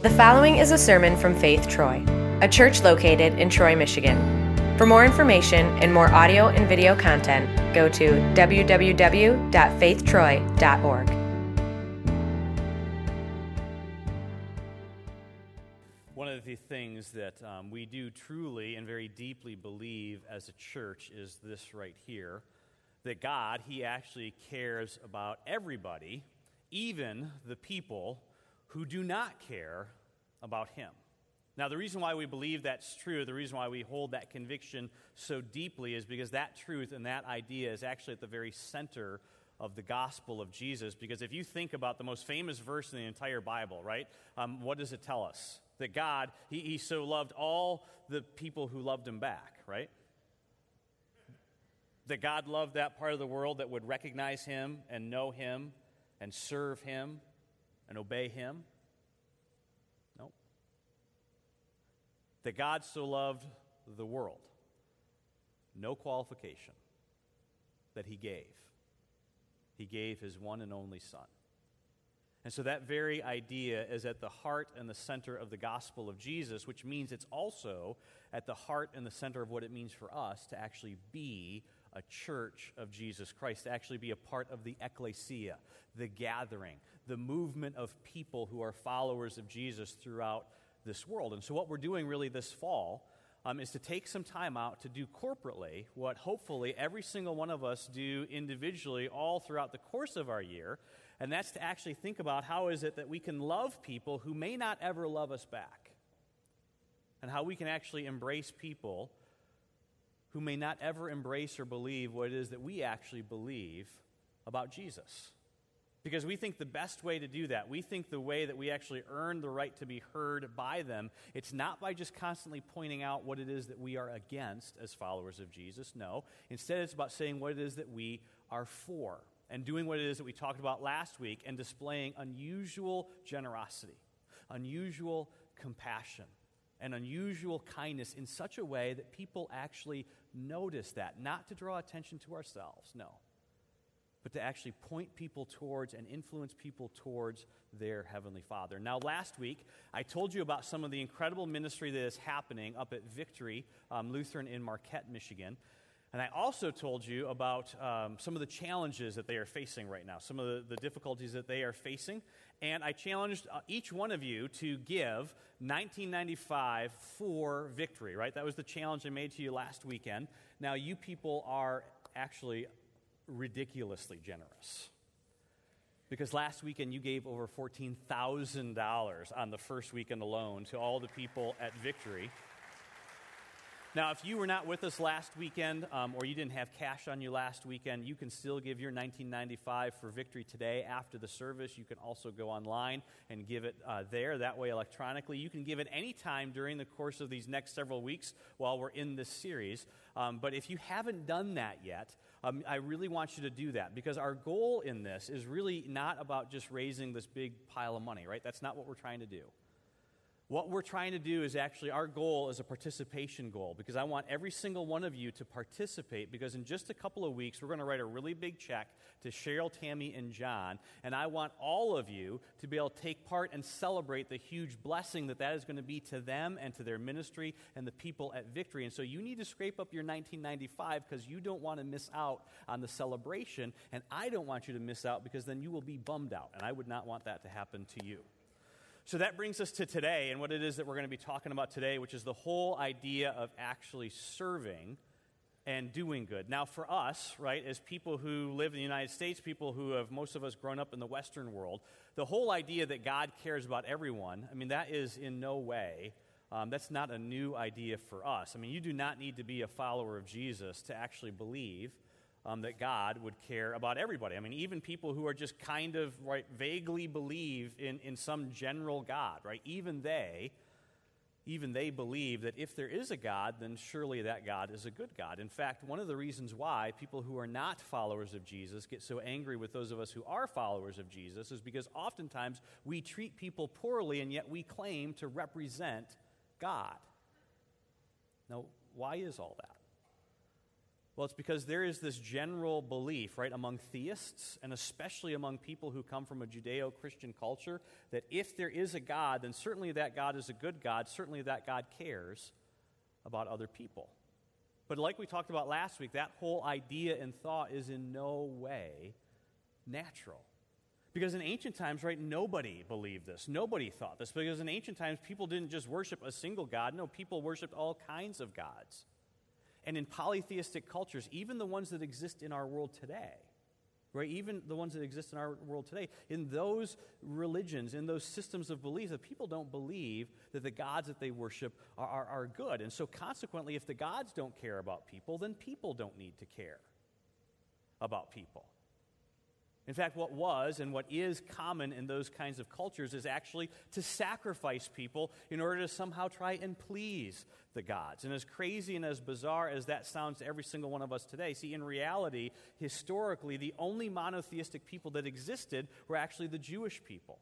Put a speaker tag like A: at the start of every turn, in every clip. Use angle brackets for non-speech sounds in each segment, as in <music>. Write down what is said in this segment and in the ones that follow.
A: The following is a sermon from Faith Troy, a church located in Troy, Michigan. For more information and more audio and video content, go to www.faithtroy.org.
B: One of the things that um, we do truly and very deeply believe as a church is this right here that God, He actually cares about everybody, even the people who do not care about Him. Now, the reason why we believe that's true, the reason why we hold that conviction so deeply is because that truth and that idea is actually at the very center of the gospel of Jesus. Because if you think about the most famous verse in the entire Bible, right, um, what does it tell us? That God, he, he so loved all the people who loved him back, right? That God loved that part of the world that would recognize him and know him and serve him and obey him. Nope. That God so loved the world, no qualification, that he gave. He gave his one and only Son. And so that very idea is at the heart and the center of the gospel of Jesus, which means it's also at the heart and the center of what it means for us to actually be a church of Jesus Christ, to actually be a part of the ecclesia, the gathering, the movement of people who are followers of Jesus throughout this world. And so, what we're doing really this fall um, is to take some time out to do corporately what hopefully every single one of us do individually all throughout the course of our year. And that's to actually think about how is it that we can love people who may not ever love us back. And how we can actually embrace people who may not ever embrace or believe what it is that we actually believe about Jesus. Because we think the best way to do that, we think the way that we actually earn the right to be heard by them, it's not by just constantly pointing out what it is that we are against as followers of Jesus. No. Instead, it's about saying what it is that we are for and doing what it is that we talked about last week and displaying unusual generosity, unusual compassion, and unusual kindness in such a way that people actually notice that, not to draw attention to ourselves, no but to actually point people towards and influence people towards their Heavenly Father. Now, last week, I told you about some of the incredible ministry that is happening up at Victory um, Lutheran in Marquette, Michigan. And I also told you about um, some of the challenges that they are facing right now, some of the, the difficulties that they are facing. And I challenged uh, each one of you to give 1995 for victory, right? That was the challenge I made to you last weekend. Now, you people are actually ridiculously generous. Because last weekend you gave over $14,000 on the first weekend alone to all the people at Victory. Now, if you were not with us last weekend um, or you didn't have cash on you last weekend, you can still give your 1995 for victory today after the service. You can also go online and give it uh, there, that way electronically. You can give it any time during the course of these next several weeks while we're in this series. Um, but if you haven't done that yet, um, I really want you to do that because our goal in this is really not about just raising this big pile of money, right? That's not what we're trying to do. What we're trying to do is actually our goal is a participation goal because I want every single one of you to participate because in just a couple of weeks we're going to write a really big check to Cheryl, Tammy, and John. And I want all of you to be able to take part and celebrate the huge blessing that that is going to be to them and to their ministry and the people at Victory. And so you need to scrape up your 1995 because you don't want to miss out on the celebration. And I don't want you to miss out because then you will be bummed out. And I would not want that to happen to you. So that brings us to today and what it is that we're going to be talking about today, which is the whole idea of actually serving and doing good. Now, for us, right, as people who live in the United States, people who have most of us grown up in the Western world, the whole idea that God cares about everyone, I mean, that is in no way. Um, that's not a new idea for us. I mean, you do not need to be a follower of Jesus to actually believe um, that God would care about everybody. I mean, even people who are just kind of right, vaguely believe in, in some general God, right? Even they, even they believe that if there is a God, then surely that God is a good God. In fact, one of the reasons why people who are not followers of Jesus get so angry with those of us who are followers of Jesus is because oftentimes we treat people poorly and yet we claim to represent God. Now, why is all that? Well, it's because there is this general belief, right, among theists, and especially among people who come from a Judeo Christian culture, that if there is a God, then certainly that God is a good God. Certainly that God cares about other people. But like we talked about last week, that whole idea and thought is in no way natural. Because in ancient times, right, nobody believed this. Nobody thought this. Because in ancient times, people didn't just worship a single God. No, people worshiped all kinds of gods. And in polytheistic cultures, even the ones that exist in our world today, right, even the ones that exist in our world today, in those religions, in those systems of belief, that people don't believe that the gods that they worship are, are, are good. And so, consequently, if the gods don't care about people, then people don't need to care about people. In fact, what was and what is common in those kinds of cultures is actually to sacrifice people in order to somehow try and please the gods. And as crazy and as bizarre as that sounds to every single one of us today, see, in reality, historically, the only monotheistic people that existed were actually the Jewish people.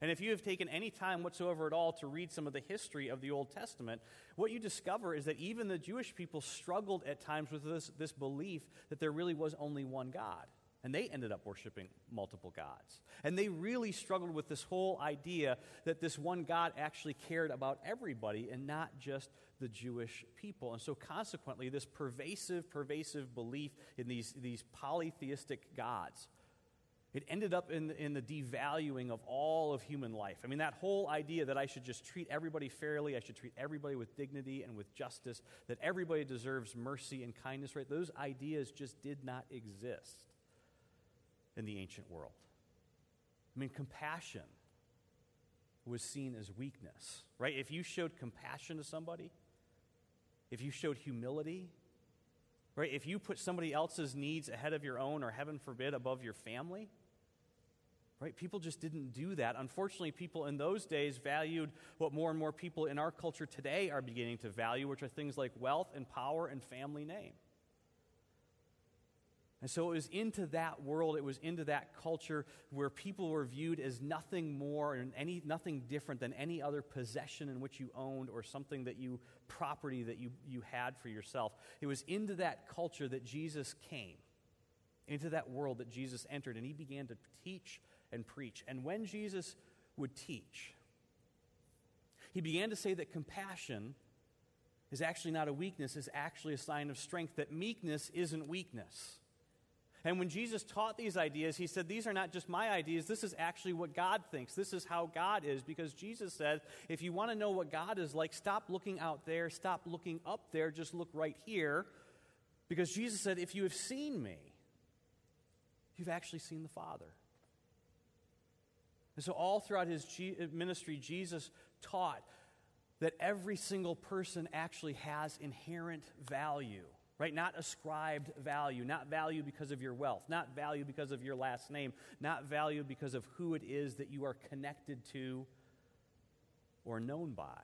B: And if you have taken any time whatsoever at all to read some of the history of the Old Testament, what you discover is that even the Jewish people struggled at times with this, this belief that there really was only one God and they ended up worshiping multiple gods. And they really struggled with this whole idea that this one God actually cared about everybody and not just the Jewish people. And so, consequently, this pervasive, pervasive belief in these, these polytheistic gods. It ended up in, in the devaluing of all of human life. I mean, that whole idea that I should just treat everybody fairly, I should treat everybody with dignity and with justice, that everybody deserves mercy and kindness, right? Those ideas just did not exist in the ancient world. I mean, compassion was seen as weakness, right? If you showed compassion to somebody, if you showed humility, right? If you put somebody else's needs ahead of your own, or heaven forbid, above your family, right? People just didn't do that. Unfortunately, people in those days valued what more and more people in our culture today are beginning to value, which are things like wealth and power and family name. And so it was into that world, it was into that culture where people were viewed as nothing more and any, nothing different than any other possession in which you owned or something that you, property that you, you had for yourself. It was into that culture that Jesus came, into that world that Jesus entered, and he began to teach and preach. And when Jesus would teach, he began to say that compassion is actually not a weakness, is actually a sign of strength, that meekness isn't weakness. And when Jesus taught these ideas, he said, These are not just my ideas. This is actually what God thinks. This is how God is. Because Jesus said, If you want to know what God is like, stop looking out there, stop looking up there, just look right here. Because Jesus said, If you have seen me, you've actually seen the Father. And so, all throughout his uh, ministry, Jesus taught that every single person actually has inherent value right? Not ascribed value, not value because of your wealth, not value because of your last name, not value because of who it is that you are connected to or known by.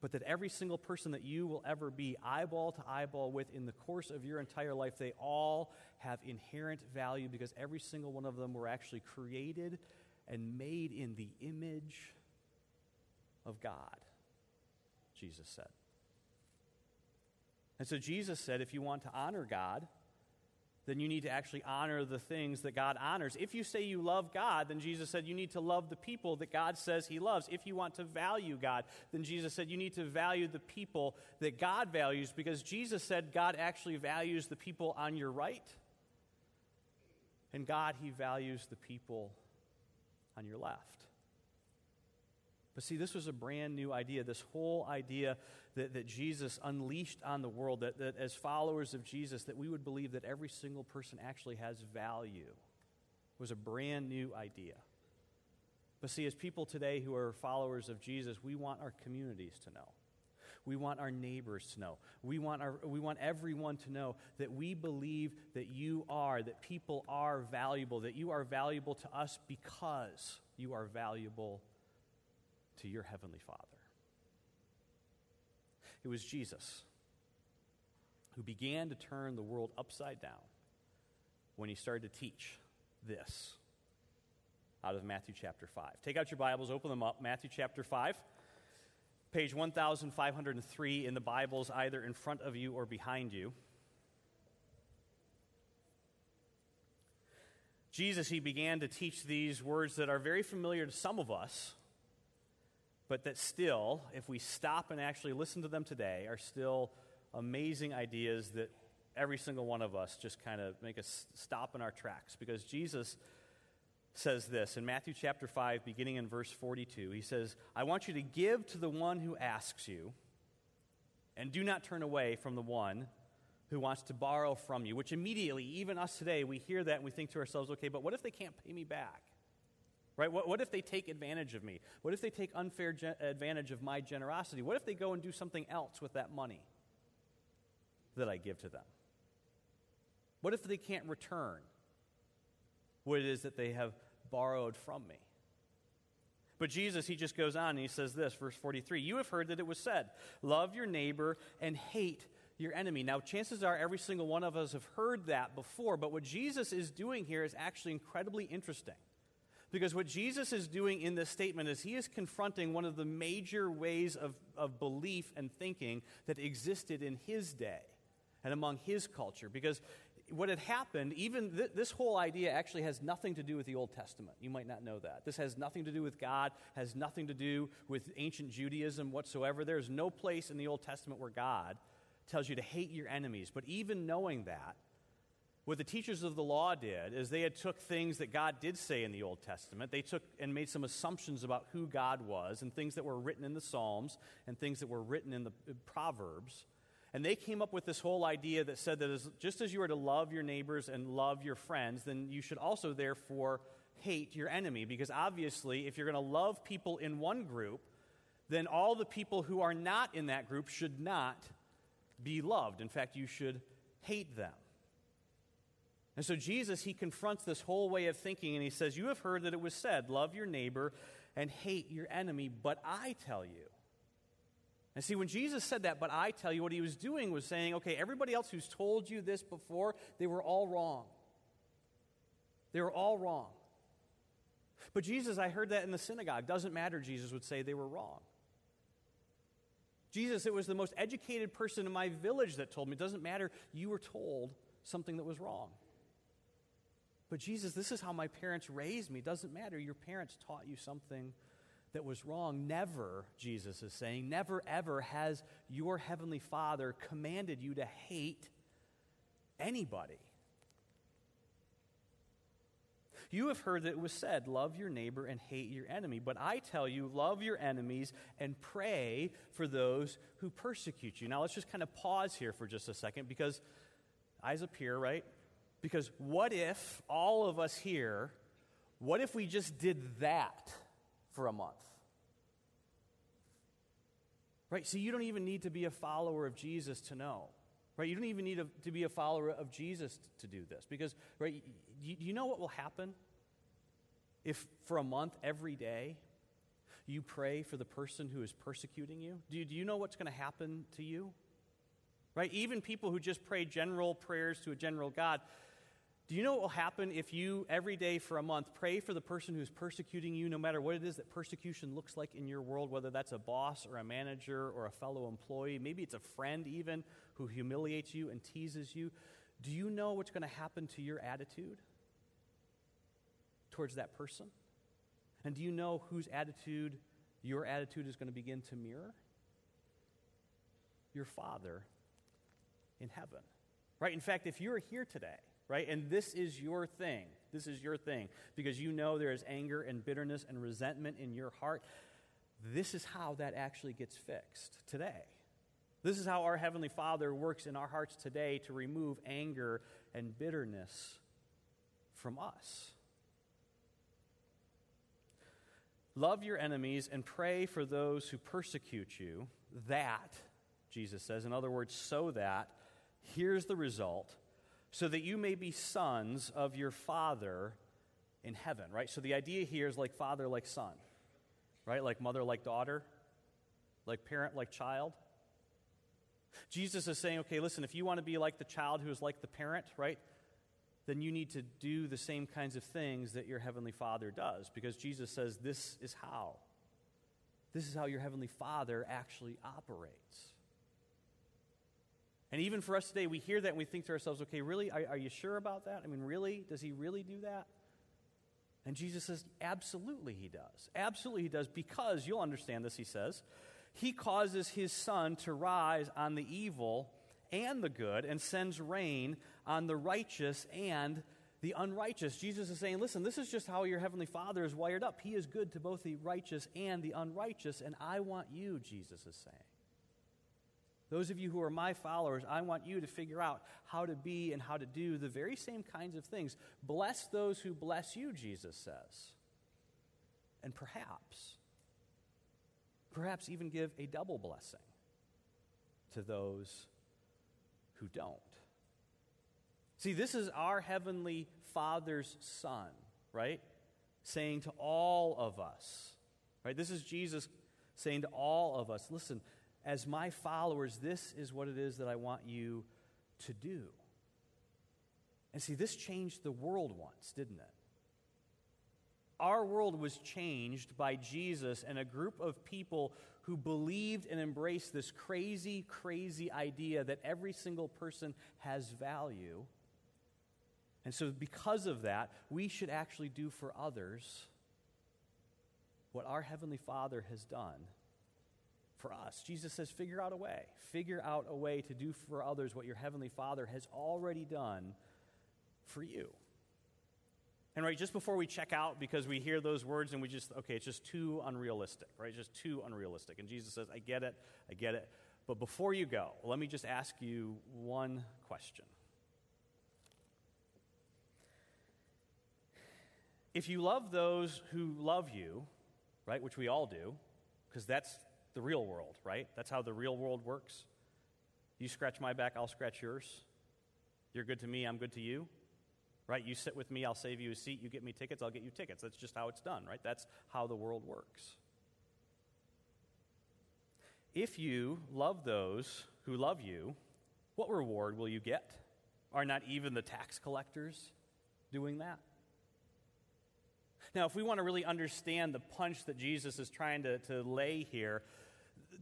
B: But that every single person that you will ever be eyeball to eyeball with in the course of your entire life, they all have inherent value because every single one of them were actually created and made in the image of God, Jesus said. And so Jesus said, if you want to honor God, then you need to actually honor the things that God honors. If you say you love God, then Jesus said you need to love the people that God says He loves. If you want to value God, then Jesus said you need to value the people that God values because Jesus said God actually values the people on your right, and God, He values the people on your left. But see, this was a brand new idea, this whole idea that, that Jesus unleashed on the world, that, that as followers of Jesus, that we would believe that every single person actually has value, was a brand new idea. But see, as people today who are followers of Jesus, we want our communities to know. We want our neighbors to know. We want, our, we want everyone to know that we believe that you are, that people are valuable, that you are valuable to us because you are valuable to your Heavenly Father. It was Jesus who began to turn the world upside down when he started to teach this out of Matthew chapter 5. Take out your Bibles, open them up. Matthew chapter 5. Page 1503 in the Bibles, either in front of you or behind you. Jesus, he began to teach these words that are very familiar to some of us, but that still, if we stop and actually listen to them today, are still amazing ideas that every single one of us just kind of make us stop in our tracks. Because Jesus says this in Matthew chapter 5, beginning in verse 42. He says, I want you to give to the one who asks you, and do not turn away from the one who wants to borrow from you. Which immediately, even us today, we hear that and we think to ourselves, okay, but what if they can't pay me back? Right? What, what if they take advantage of me? What if they take unfair ge- advantage of my generosity? What if they go and do something else with that money that I give to them? What if they can't return what it is that they have borrowed from me? But Jesus, he just goes on and he says this, verse 43 You have heard that it was said, Love your neighbor and hate your enemy. Now, chances are every single one of us have heard that before, but what Jesus is doing here is actually incredibly interesting. Because what Jesus is doing in this statement is he is confronting one of the major ways of, of belief and thinking that existed in his day and among his culture. Because what had happened, even th- this whole idea actually has nothing to do with the Old Testament. You might not know that. This has nothing to do with God, has nothing to do with ancient Judaism whatsoever. There's no place in the Old Testament where God tells you to hate your enemies. But even knowing that, what the teachers of the law did is they had took things that God did say in the Old Testament. They took and made some assumptions about who God was and things that were written in the Psalms and things that were written in the uh, Proverbs. And they came up with this whole idea that said that as, just as you are to love your neighbors and love your friends, then you should also therefore hate your enemy. Because obviously, if you're going to love people in one group, then all the people who are not in that group should not be loved. In fact, you should hate them. And so Jesus, he confronts this whole way of thinking and he says, You have heard that it was said, love your neighbor and hate your enemy, but I tell you. And see, when Jesus said that, but I tell you, what he was doing was saying, okay, everybody else who's told you this before, they were all wrong. They were all wrong. But Jesus, I heard that in the synagogue. Doesn't matter, Jesus would say they were wrong. Jesus, it was the most educated person in my village that told me. It doesn't matter, you were told something that was wrong. But Jesus, this is how my parents raised me. Doesn't matter. Your parents taught you something that was wrong. Never, Jesus is saying, never ever has your heavenly Father commanded you to hate anybody. You have heard that it was said, Love your neighbor and hate your enemy. But I tell you, love your enemies and pray for those who persecute you. Now, let's just kind of pause here for just a second because eyes up here, right? Because what if all of us here, what if we just did that for a month? Right? So you don't even need to be a follower of Jesus to know. Right? You don't even need to be a follower of Jesus to do this. Because, right, you, you know what will happen if for a month every day you pray for the person who is persecuting you? Do you, do you know what's going to happen to you? Right? Even people who just pray general prayers to a general God, do you know what will happen if you, every day for a month, pray for the person who's persecuting you, no matter what it is that persecution looks like in your world, whether that's a boss or a manager or a fellow employee? Maybe it's a friend, even, who humiliates you and teases you. Do you know what's going to happen to your attitude towards that person? And do you know whose attitude your attitude is going to begin to mirror? Your Father in heaven. Right? In fact, if you're here today, right? And this is your thing. This is your thing because you know there is anger and bitterness and resentment in your heart. This is how that actually gets fixed today. This is how our Heavenly Father works in our hearts today to remove anger and bitterness from us. Love your enemies and pray for those who persecute you, that, Jesus says, in other words, so that, here's the result so that you may be sons of your Father in heaven, right? So the idea here is like father, like son, right? Like mother, like daughter, like parent, like child. Jesus is saying, okay, listen, if you want to be like the child who is like the parent, right? Then you need to do the same kinds of things that your heavenly Father does because Jesus says this is how. This is how your Heavenly Father actually operates. And even for us today, we hear that and we think to ourselves, okay, really? Are, are, you sure about that? I mean, really? Does he really do that? And Jesus says, absolutely he does. Absolutely he does, because you'll understand this, he says. He causes his sun to rise on the evil and the good and sends rain on the righteous and the unrighteous. Jesus is saying, listen, this is just how your heavenly Father is wired up. He is good to both the righteous and the unrighteous, and I want you, Jesus is saying. Those of you who are my followers, I want you to figure out how to be and how to do the very same kinds of things. Bless those who bless you, Jesus says. And perhaps, perhaps even give a double blessing to those who don't. See, this is our Heavenly Father's Son, right? Saying to all of us, right? This is Jesus saying to all of us, listen, as my followers, this is what it is that I want you to do. And see, this changed the world once, didn't it? Our world was changed by Jesus and a group of people who believed and embraced this crazy, crazy idea that every single person has value. And so, because of that, we should actually do for others what our Heavenly Father has done for us. Jesus says, figure out a way. Figure out a way to do for others what your Heavenly Father has already done for you. And right, just before we check out, because we hear those words and we just, okay, it's just too unrealistic, right? It's just too unrealistic. And Jesus says, I get it, I get it. But before you go, let me just ask you one question. If you love those who love you, right, which we all do, because that's the real world, right? That's how the real world works. You scratch my back, I'll scratch yours. You're good to me, I'm good to you. Right? You sit with me, I'll save you a seat. You get me tickets, I'll get you tickets. That's just how it's done, right? That's how the world works. If you love those who love you, what reward will you get? Are not even the tax collectors doing that? Now, if we want to really understand the punch that Jesus is trying to, to lay here,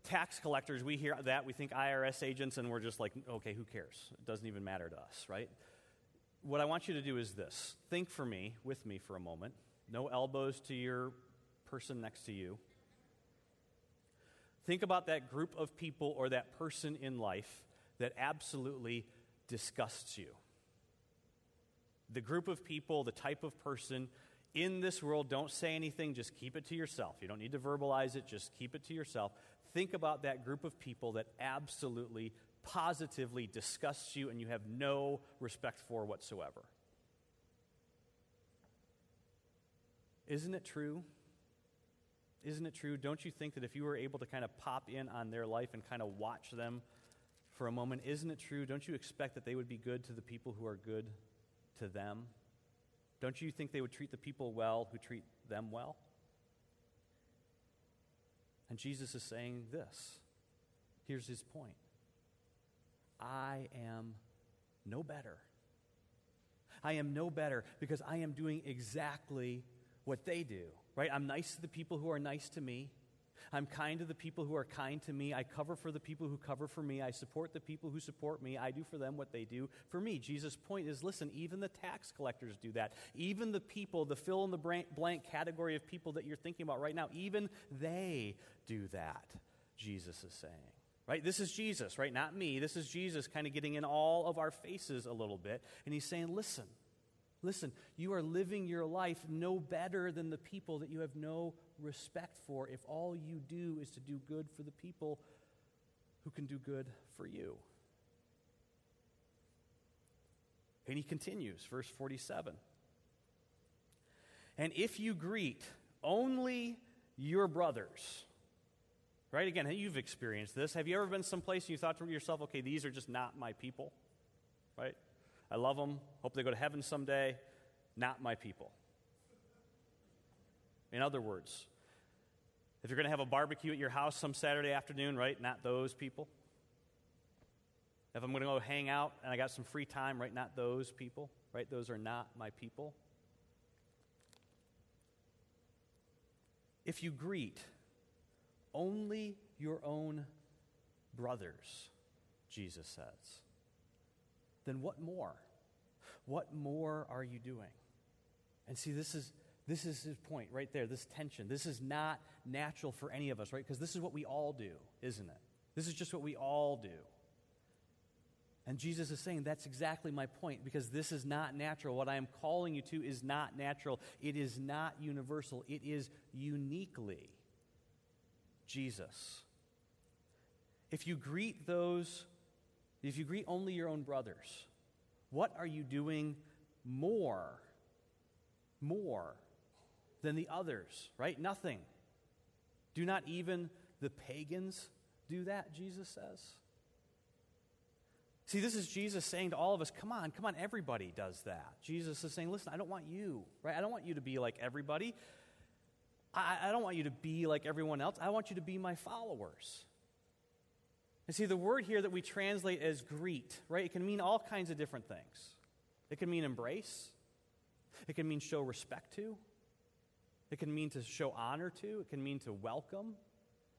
B: tax collectors, we hear that, we think IRS agents, and we're just like, okay, who cares? It doesn't even matter to us, right? What I want you to do is this think for me, with me for a moment. No elbows to your person next to you. Think about that group of people or that person in life that absolutely disgusts you. The group of people, the type of person in this world, don't say anything, just keep it to yourself. You don't need to verbalize it, just keep it to yourself think about that group of people that absolutely, positively disgusts you and you have no respect for whatsoever. Isn't it true? Isn't it true? Don't you think that if you were able to kind of pop in on their life and kind of watch them for a moment, isn't it true? Don't you expect that they would be good to the people who are good to them? Don't you think they would treat the people well who treat them well? And Jesus is saying this. Here's his point I am no better. I am no better because I am doing exactly what they do, right? I'm nice to the people who are nice to me. I'm kind to the people who are kind to me. I cover for the people who cover for me. I support the people who support me. I do for them what they do for me. Jesus' point is listen, even the tax collectors do that. Even the people, the fill in the blank category of people that you're thinking about right now, even they do that, Jesus is saying. Right? This is Jesus, right? Not me. This is Jesus kind of getting in all of our faces a little bit. And he's saying, listen, listen, you are living your life no better than the people that you have no respect for if all you do is to do good for the people who can do good for you. And he continues, verse 47. And if you greet only your brothers, right? Again, you've experienced this. Have you ever been someplace and you thought to yourself, okay, these are just not my people, right? I love them, hope they go to heaven someday, not my people. In other words, if you're going to have a barbecue at your house some Saturday afternoon, right, not those people. If I'm going to go hang out and I got some free time, right, not those people, right, those are not my people. If you greet only your own brothers, Jesus says, then what more? What more are you doing? And see, this is, this is his point right there, this tension. This is not natural for any of us, right? Because this is what we all do, isn't it? This is just what we all do. And Jesus is saying that's exactly my point because this is not natural. What I am calling you to is not natural. It is not universal. It is uniquely Jesus. If you greet those, if you greet only your own brothers, what are you doing more, more than the others, right? Nothing. Do not even the pagans do that, Jesus says. See, this is Jesus saying to all of us, come on, come on, everybody does that. Jesus is saying, listen, I don't want you, right? I don't want you to be like everybody. I, I don't want you to be like everyone else. I want you to be my followers. And see, the word here that we translate as greet, right? It can mean all kinds of different things. It can mean embrace, it can mean show respect to, it can mean to show honor to, it can mean to welcome.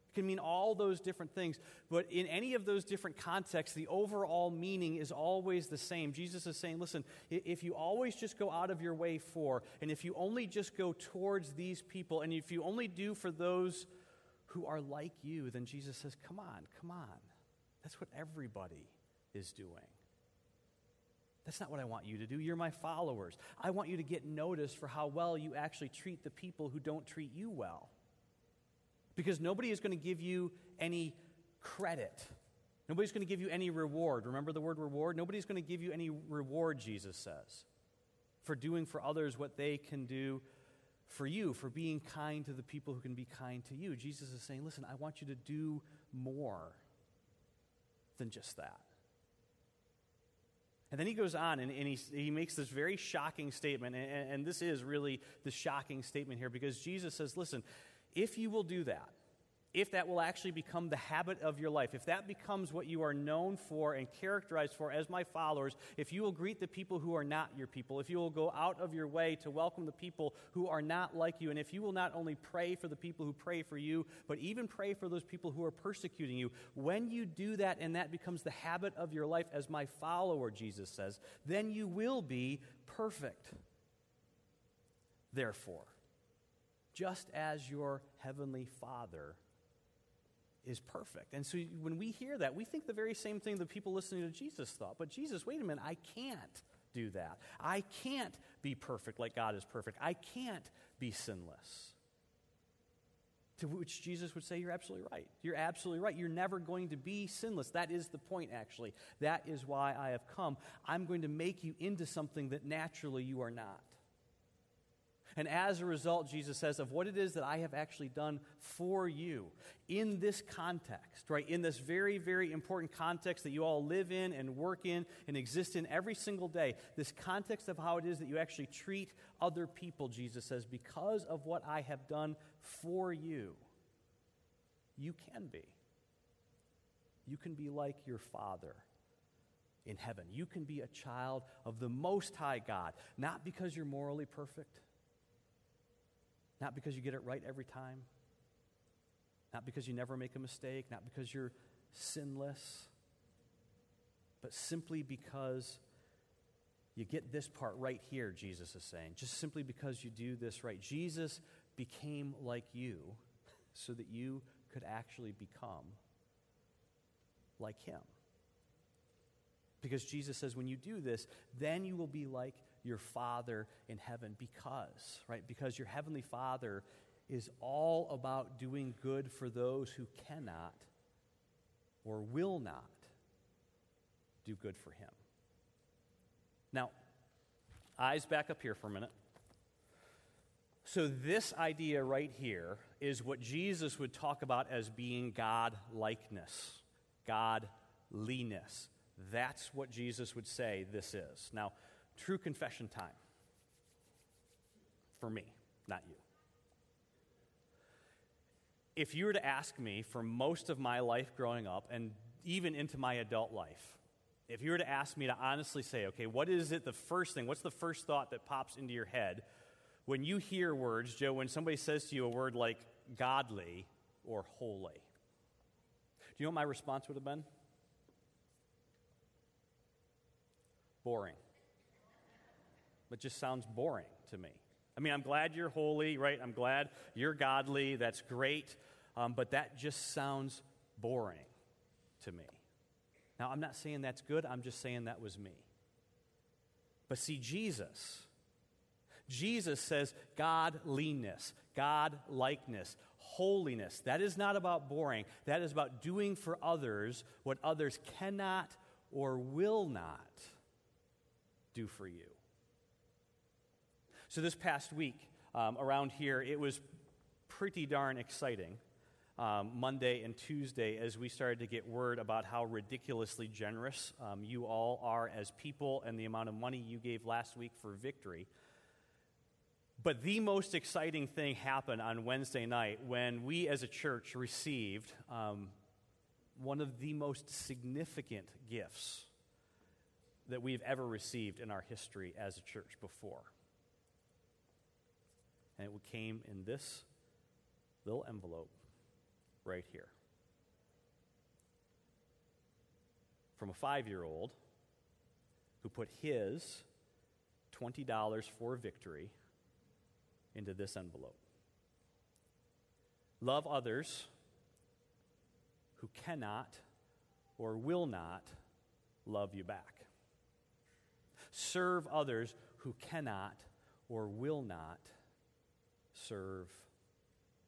B: It can mean all those different things, but in any of those different contexts, the overall meaning is always the same. Jesus is saying, listen, if you always just go out of your way for, and if you only just go towards these people, and if you only do for those who are like you, then Jesus says, come on, come on. That's what everybody is doing. That's not what I want you to do. You're my followers. I want you to get noticed for how well you actually treat the people who don't treat you well. Because nobody is going to give you any credit. Nobody's going to give you any reward. Remember the word reward? Nobody's going to give you any reward, Jesus says, for doing for others what they can do for you, for being kind to the people who can be kind to you. Jesus is saying, listen, I want you to do more than just that. And then he goes on and, and he, he makes this very shocking statement. And, and this is really the shocking statement here because Jesus says, listen, if you will do that, if that will actually become the habit of your life, if that becomes what you are known for and characterized for as my followers, if you will greet the people who are not your people, if you will go out of your way to welcome the people who are not like you, and if you will not only pray for the people who pray for you, but even pray for those people who are persecuting you, when you do that and that becomes the habit of your life as my follower, Jesus says, then you will be perfect. Therefore, just as your heavenly Father is perfect. And so when we hear that, we think the very same thing the people listening to Jesus thought. But Jesus, wait a minute, I can't do that. I can't be perfect like God is perfect. I can't be sinless. To which Jesus would say, You're absolutely right. You're absolutely right. You're never going to be sinless. That is the point, actually. That is why I have come. I'm going to make you into something that naturally you are not. And as a result, Jesus says, of what it is that I have actually done for you in this context, right? In this very, very important context that you all live in and work in and exist in every single day. This context of how it is that you actually treat other people, Jesus says, because of what I have done for you, you can be. You can be like your Father in heaven. You can be a child of the Most High God, not because you're morally perfect not because you get it right every time, not because you never make a mistake, not because you're sinless, but simply because you get this part right here, Jesus is saying. Just simply because you do this right. Jesus became like you so that you could actually become like him. Because Jesus says, when you do this, then you will be like your Father in heaven because, right? Because your Heavenly Father is all about doing good for those who cannot or will not do good for Him. Now, eyes back up here for a minute. So, this idea right here is what Jesus would talk about as being God likeness, God. That's what Jesus would say this is. Now, True confession time. For me, not you. If you were to ask me for most of my life growing up and even into my adult life, if you were to ask me to honestly say, okay, what is it the first thing, what's the first thought that pops into your head when you hear words, Joe, when somebody says to you a word like godly, or holy. Do you know what my response would have been? Boring. It just sounds boring to me. I mean, I'm glad you're holy, right? I'm glad you're godly. That's great. Um, but that just sounds boring to me. Now, I'm not saying that's good, I'm just saying that was me. But see, Jesus, Jesus says godliness, God likeness, holiness. That is not about boring. That is about doing for others what others cannot or will not do for you. So, this past week um, around here, it was pretty darn exciting. Um, Monday and Tuesday, as we started to get word about how ridiculously generous um, you all are as people and the amount of money you gave last week for victory. But the most exciting thing happened on Wednesday night when we as a church received um, one of the most significant gifts that we've ever received in our history as a church before. And it came in this little envelope right here. From a five year old who put his $20 for victory into this envelope. Love others who cannot or will not love you back. Serve others who cannot or will not serve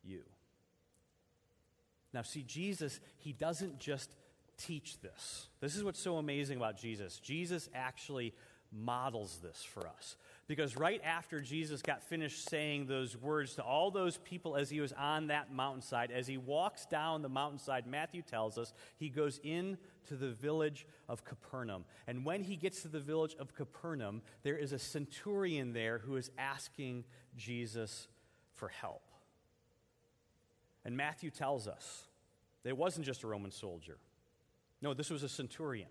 B: you. Now, see, Jesus, he doesn't just teach this. This is what's so amazing about Jesus. Jesus actually models this for us. Because right after Jesus got finished saying those words to all those people as he was on that mountainside, as he walks down the mountainside, Matthew tells us he goes into the village of Capernaum. And when he gets to the village of Capernaum, there is a centurion there who is asking Jesus for help. And Matthew tells us that it wasn't just a Roman soldier. No, this was a centurion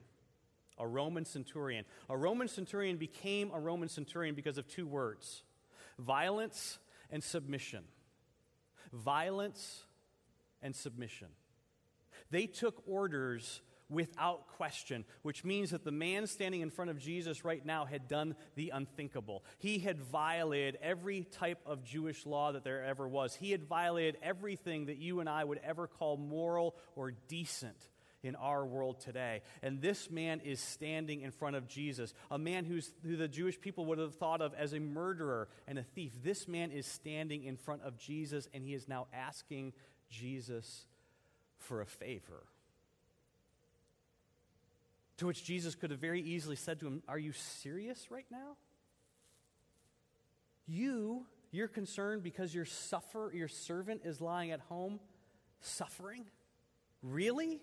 B: a Roman centurion. A Roman centurion became a Roman centurion because of two words violence and submission. Violence and submission. They took orders without question, which means that the man standing in front of Jesus right now had done the unthinkable. He had violated every type of Jewish law that there ever was, he had violated everything that you and I would ever call moral or decent in our world today. And this man is standing in front of Jesus, a man who's, who the Jewish people would have thought of as a murderer and a thief. This man is standing in front of Jesus, and he is now asking Jesus for a favor. To which Jesus could have very easily said to him, Are you serious right now? You, you're concerned because your suffer, your servant is lying at home suffering? Really?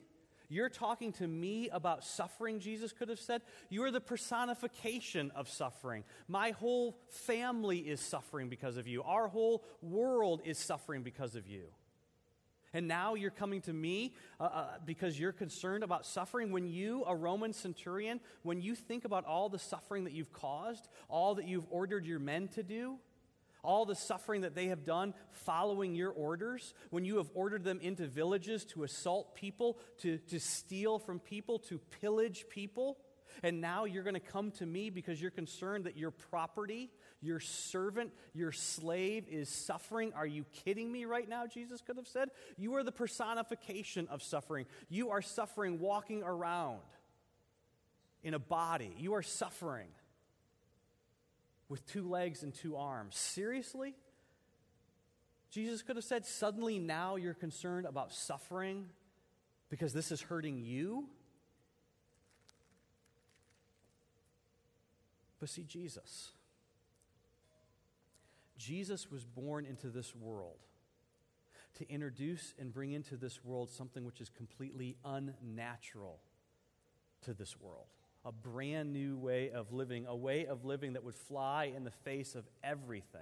B: You're talking to me about suffering, Jesus could have said. You are the personification of suffering. My whole family is suffering because of you. Our whole world is suffering because of you. And now you're coming to me uh, uh, because you're concerned about suffering. When you, a Roman centurion, when you think about all the suffering that you've caused, all that you've ordered your men to do, all the suffering that they have done following your orders, when you have ordered them into villages to assault people, to, to steal from people, to pillage people, and now you're going to come to me because you're concerned that your property, your servant, your slave is suffering. Are you kidding me right now? Jesus could have said. You are the personification of suffering. You are suffering walking around in a body. You are suffering with two legs and two arms. Seriously? Jesus could have said, Suddenly now you're concerned about suffering because this is hurting you? But see, Jesus. Jesus was born into this world to introduce and bring into this world something which is completely unnatural to this world a brand new way of living, a way of living that would fly in the face of everything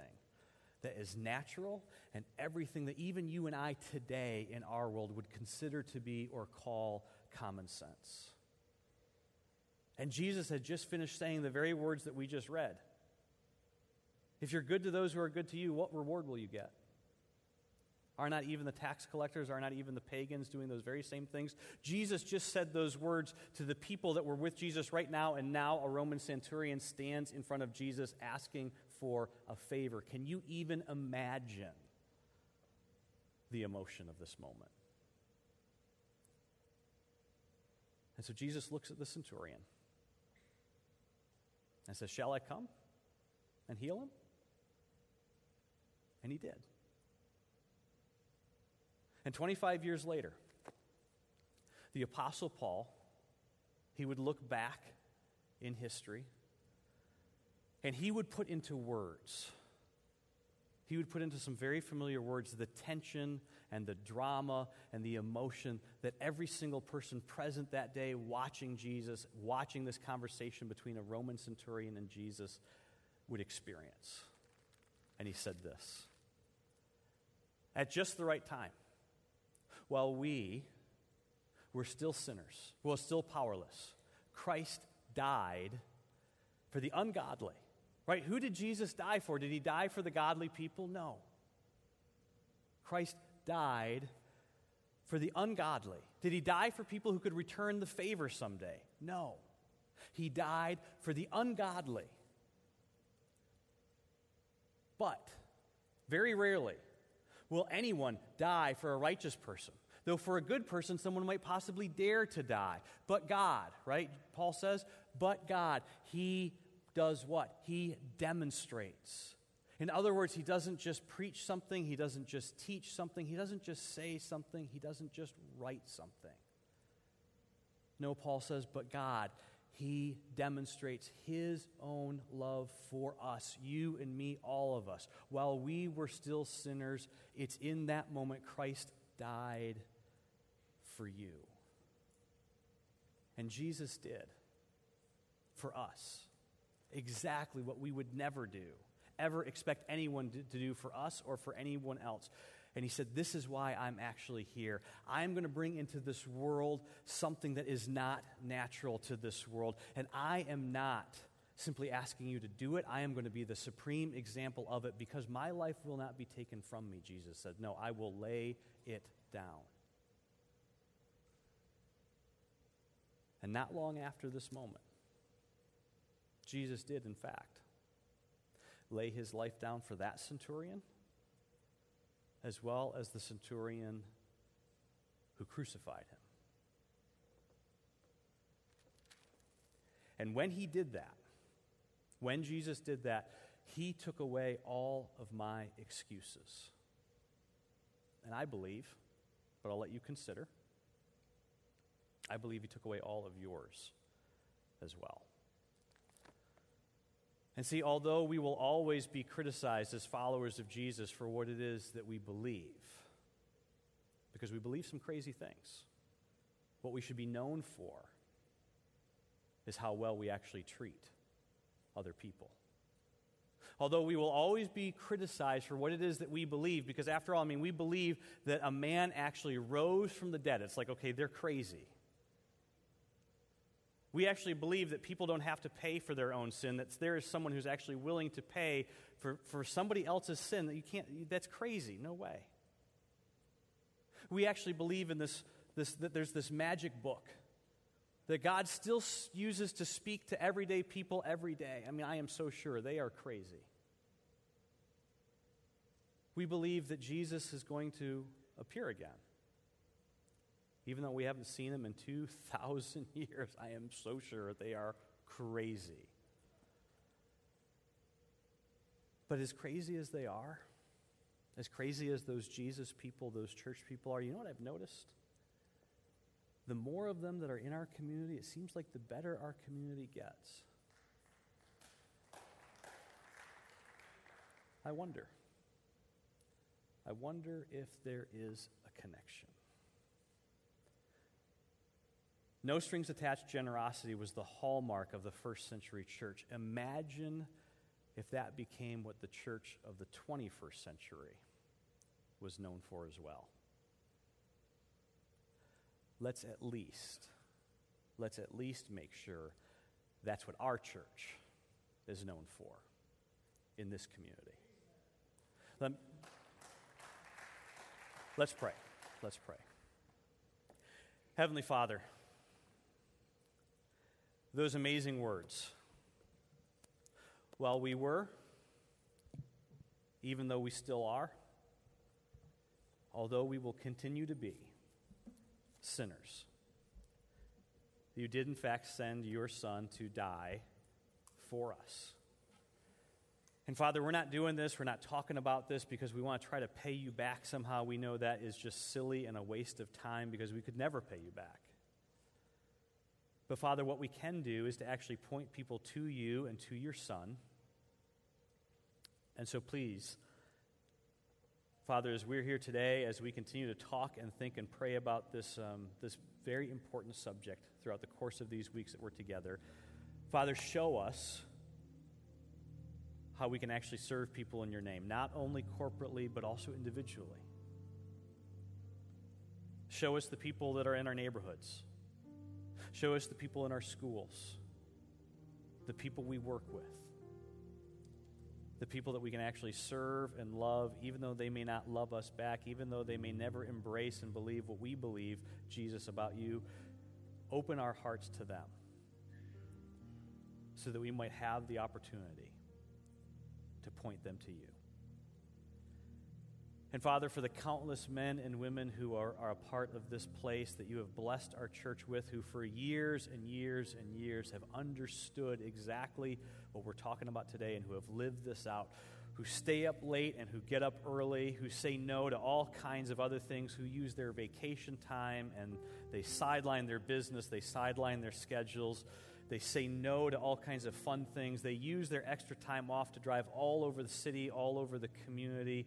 B: that is natural and everything that even you and I today in our world would consider to be or call common sense. And Jesus had just finished saying the very words that we just read. If you're good to those who are good to you, what reward will you get? Are not even the tax collectors, are not even the pagans doing those very same things? Jesus just said those words to the people that were with Jesus right now, and now a Roman centurion stands in front of Jesus asking for a favor. Can you even imagine the emotion of this moment? And so Jesus looks at the centurion and says, Shall I come and heal him? And he did. And 25 years later, the Apostle Paul, he would look back in history and he would put into words, he would put into some very familiar words the tension and the drama and the emotion that every single person present that day watching Jesus, watching this conversation between a Roman centurion and Jesus, would experience. And he said this At just the right time, while we were still sinners, well, still powerless, Christ died for the ungodly. Right? Who did Jesus die for? Did he die for the godly people? No. Christ died for the ungodly. Did he die for people who could return the favor someday? No. He died for the ungodly. But, very rarely, will anyone die for a righteous person. Though for a good person, someone might possibly dare to die. But God, right? Paul says, but God, He does what? He demonstrates. In other words, He doesn't just preach something, He doesn't just teach something, He doesn't just say something, He doesn't just write something. No, Paul says, but God, he demonstrates his own love for us, you and me, all of us. While we were still sinners, it's in that moment Christ died for you. And Jesus did for us exactly what we would never do, ever expect anyone to, do for us or for anyone else. And he said, This is why I'm actually here. I'm going to bring into this world something that is not natural to this world. And I am not simply asking you to do it. I am going to be the supreme example of it because my life will not be taken from me, Jesus said. No, I will lay it down. And not long after this moment, Jesus did, in fact, lay his life down for that centurion as well as the centurion who crucified him. And when he did that, when Jesus did that, he took away all of my excuses. And I believe, but I'll let you consider, I believe he took away all of yours as well. And see, although we will always be criticized as followers of Jesus for what it is that we believe, because we believe some crazy things, what we should be known for is how well we actually treat other people. Although we will always be criticized for what it is that we believe, because after all, I mean, we believe that a man actually rose from the dead. It's like, okay, they're crazy. We actually believe that people don't have to pay for their own sin, that there is someone who's actually willing to pay for, for somebody else's sin that you can't, that's crazy. No way. We actually believe in this, this that there's this magic book that God still uses to speak to everyday people every day. I mean, I am so sure they are crazy. We believe that Jesus is going to appear again. Even though we haven't seen them in 2,000 <laughs> years, I am so sure they are crazy. But as crazy as they are, as crazy as those Jesus people, those church people are, you know what I've noticed? The more of them that are in our community, it seems like the better our community gets. I wonder. I wonder if there is a connection. No strings attached generosity was the hallmark of the first century church. Imagine if that became what the church of the 21st century was known for as well. Let's at least, let's at least make sure that's what our church is known for in this community. Let, Let's pray. Let's pray. Heavenly Father, those amazing words. While we were, even though we still are, although we will continue to be sinners, you did in fact send your Son to die for us. And Father, we're not doing this, we're not talking about this because we want to try to pay you back somehow. We know that is just silly and a waste of time because we could never pay you back. But Father, what we can do is to actually point people to you and to your Son. And so please, Father, as we're here today, as we continue to talk and think and pray about this, um, this very important subject throughout the course of these weeks that we're together, Father, show us how we can actually serve people in your name, not only corporately, but also individually. Show us the people that are in our neighborhoods. Show us the people in our schools, the people we work with, the people that we can actually serve and love, even though they may not love us back, even though they may never embrace and believe what we believe, Jesus, about you. Open our hearts to them so that we might have the opportunity to point them to you. And Father, for the countless men and women who are, are a part of this place that you have blessed our church with, who for years and years and years have understood exactly what we're talking about today and who have lived this out, who stay up late and who get up early, who say no to all kinds of other things, who use their vacation time and they sideline their business, they sideline their schedules they say no to all kinds of fun things. They use their extra time off to drive all over the city, all over the community,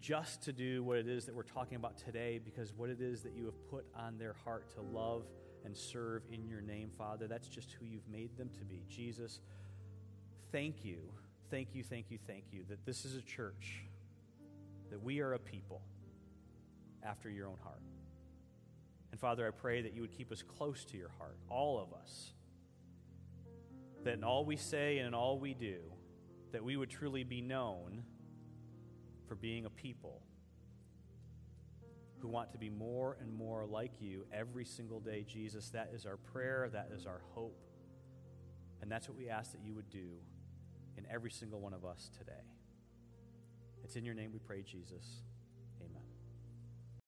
B: just to do what it is that we're talking about today, because what it is that you have put on their heart to love and serve in your name, Father, that's just who you've made them to be. Jesus, thank you, thank you, thank you, thank you that this is a church, that we are a people after your own heart. And Father, I pray that you would keep us close to your heart, all of us that in all we say and in all we do, that we would truly be known for being a people who want to be more and more like you every single day, Jesus. That is our prayer, that is our hope. And that's what we ask that you would do in every single one of us today. It's in your name we pray, Jesus.